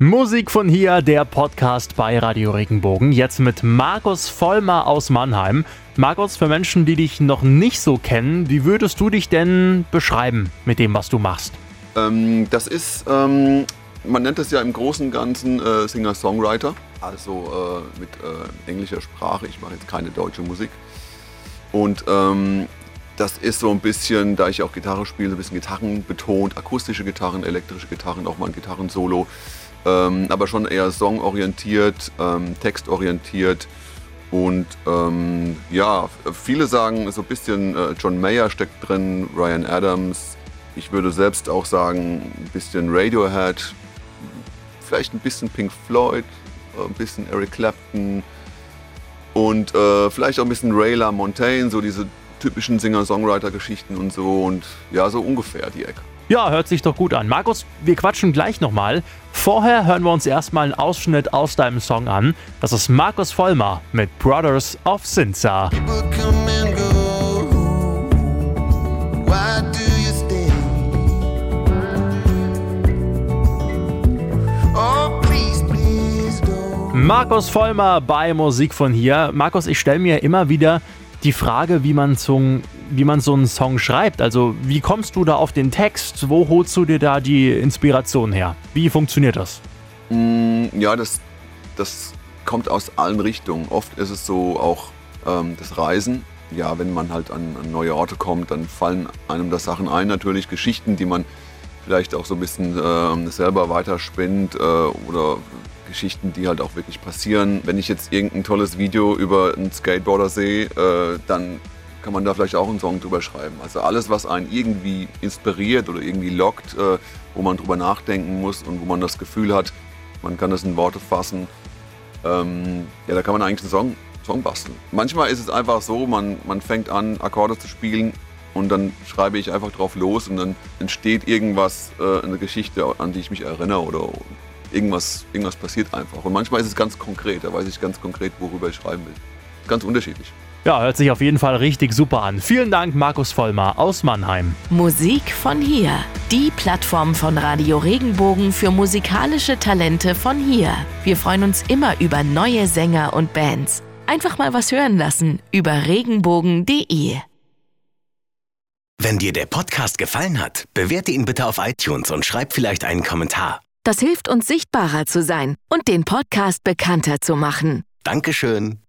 Musik von hier, der Podcast bei Radio Regenbogen. Jetzt mit Markus Vollmer aus Mannheim. Markus, für Menschen, die dich noch nicht so kennen, wie würdest du dich denn beschreiben mit dem, was du machst? Ähm, das ist, ähm, man nennt es ja im Großen und Ganzen äh, Singer-Songwriter, also äh, mit äh, englischer Sprache. Ich mache jetzt keine deutsche Musik. Und ähm, das ist so ein bisschen, da ich auch Gitarre spiele, ein bisschen Gitarren betont, akustische Gitarren, elektrische Gitarren, auch mal ein Gitarrensolo ähm, aber schon eher songorientiert, ähm, textorientiert. Und ähm, ja, viele sagen, so ein bisschen äh, John Mayer steckt drin, Ryan Adams. Ich würde selbst auch sagen, ein bisschen Radiohead, vielleicht ein bisschen Pink Floyd, äh, ein bisschen Eric Clapton und äh, vielleicht auch ein bisschen Ray LaMontagne, so diese typischen Singer-Songwriter-Geschichten und so. Und ja, so ungefähr die Ecke. Ja, hört sich doch gut an. Markus, wir quatschen gleich nochmal. Vorher hören wir uns erstmal einen Ausschnitt aus deinem Song an. Das ist Markus Vollmer mit Brothers of Sinza. Oh, Markus Vollmer bei Musik von hier. Markus, ich stelle mir immer wieder die Frage, wie man, so, wie man so einen Song schreibt. Also wie kommst du da auf den Text? Wo holst du dir da die Inspiration her? Wie funktioniert das? Mm, ja, das, das kommt aus allen Richtungen. Oft ist es so auch ähm, das Reisen. Ja, wenn man halt an, an, neue Orte kommt, dann fallen einem da Sachen ein. Natürlich Geschichten, die man vielleicht auch so ein bisschen äh, selber weiterspinnt äh, oder Geschichten, die halt auch wirklich passieren. Wenn ich jetzt irgendein tolles Video über einen Skateboarder sehe, äh, dann kann man da vielleicht auch einen Song drüber schreiben. Also alles, was einen irgendwie inspiriert oder irgendwie lockt, äh, wo man drüber nachdenken muss und wo man das Gefühl hat, man kann das in Worte fassen, ähm, ja, da kann man eigentlich einen Song, Song basteln. Manchmal ist es einfach so, man, man fängt an, Akkorde zu spielen und dann schreibe ich einfach drauf los und dann entsteht irgendwas, äh, eine Geschichte, an die ich mich erinnere oder irgendwas, irgendwas passiert einfach. Und manchmal ist es ganz konkret, da weiß ich ganz konkret, worüber ich schreiben will. Ganz unterschiedlich. Ja, hört sich auf jeden Fall richtig super an. Vielen Dank, Markus Vollmer aus Mannheim. Musik von hier. Die Plattform von Radio Regenbogen für musikalische Talente von hier. Wir freuen uns immer über neue Sänger und Bands. Einfach mal was hören lassen über regenbogen.de. Wenn dir der Podcast gefallen hat, bewerte ihn bitte auf iTunes und schreib vielleicht einen Kommentar. Das hilft uns sichtbarer zu sein und den Podcast bekannter zu machen. Dankeschön.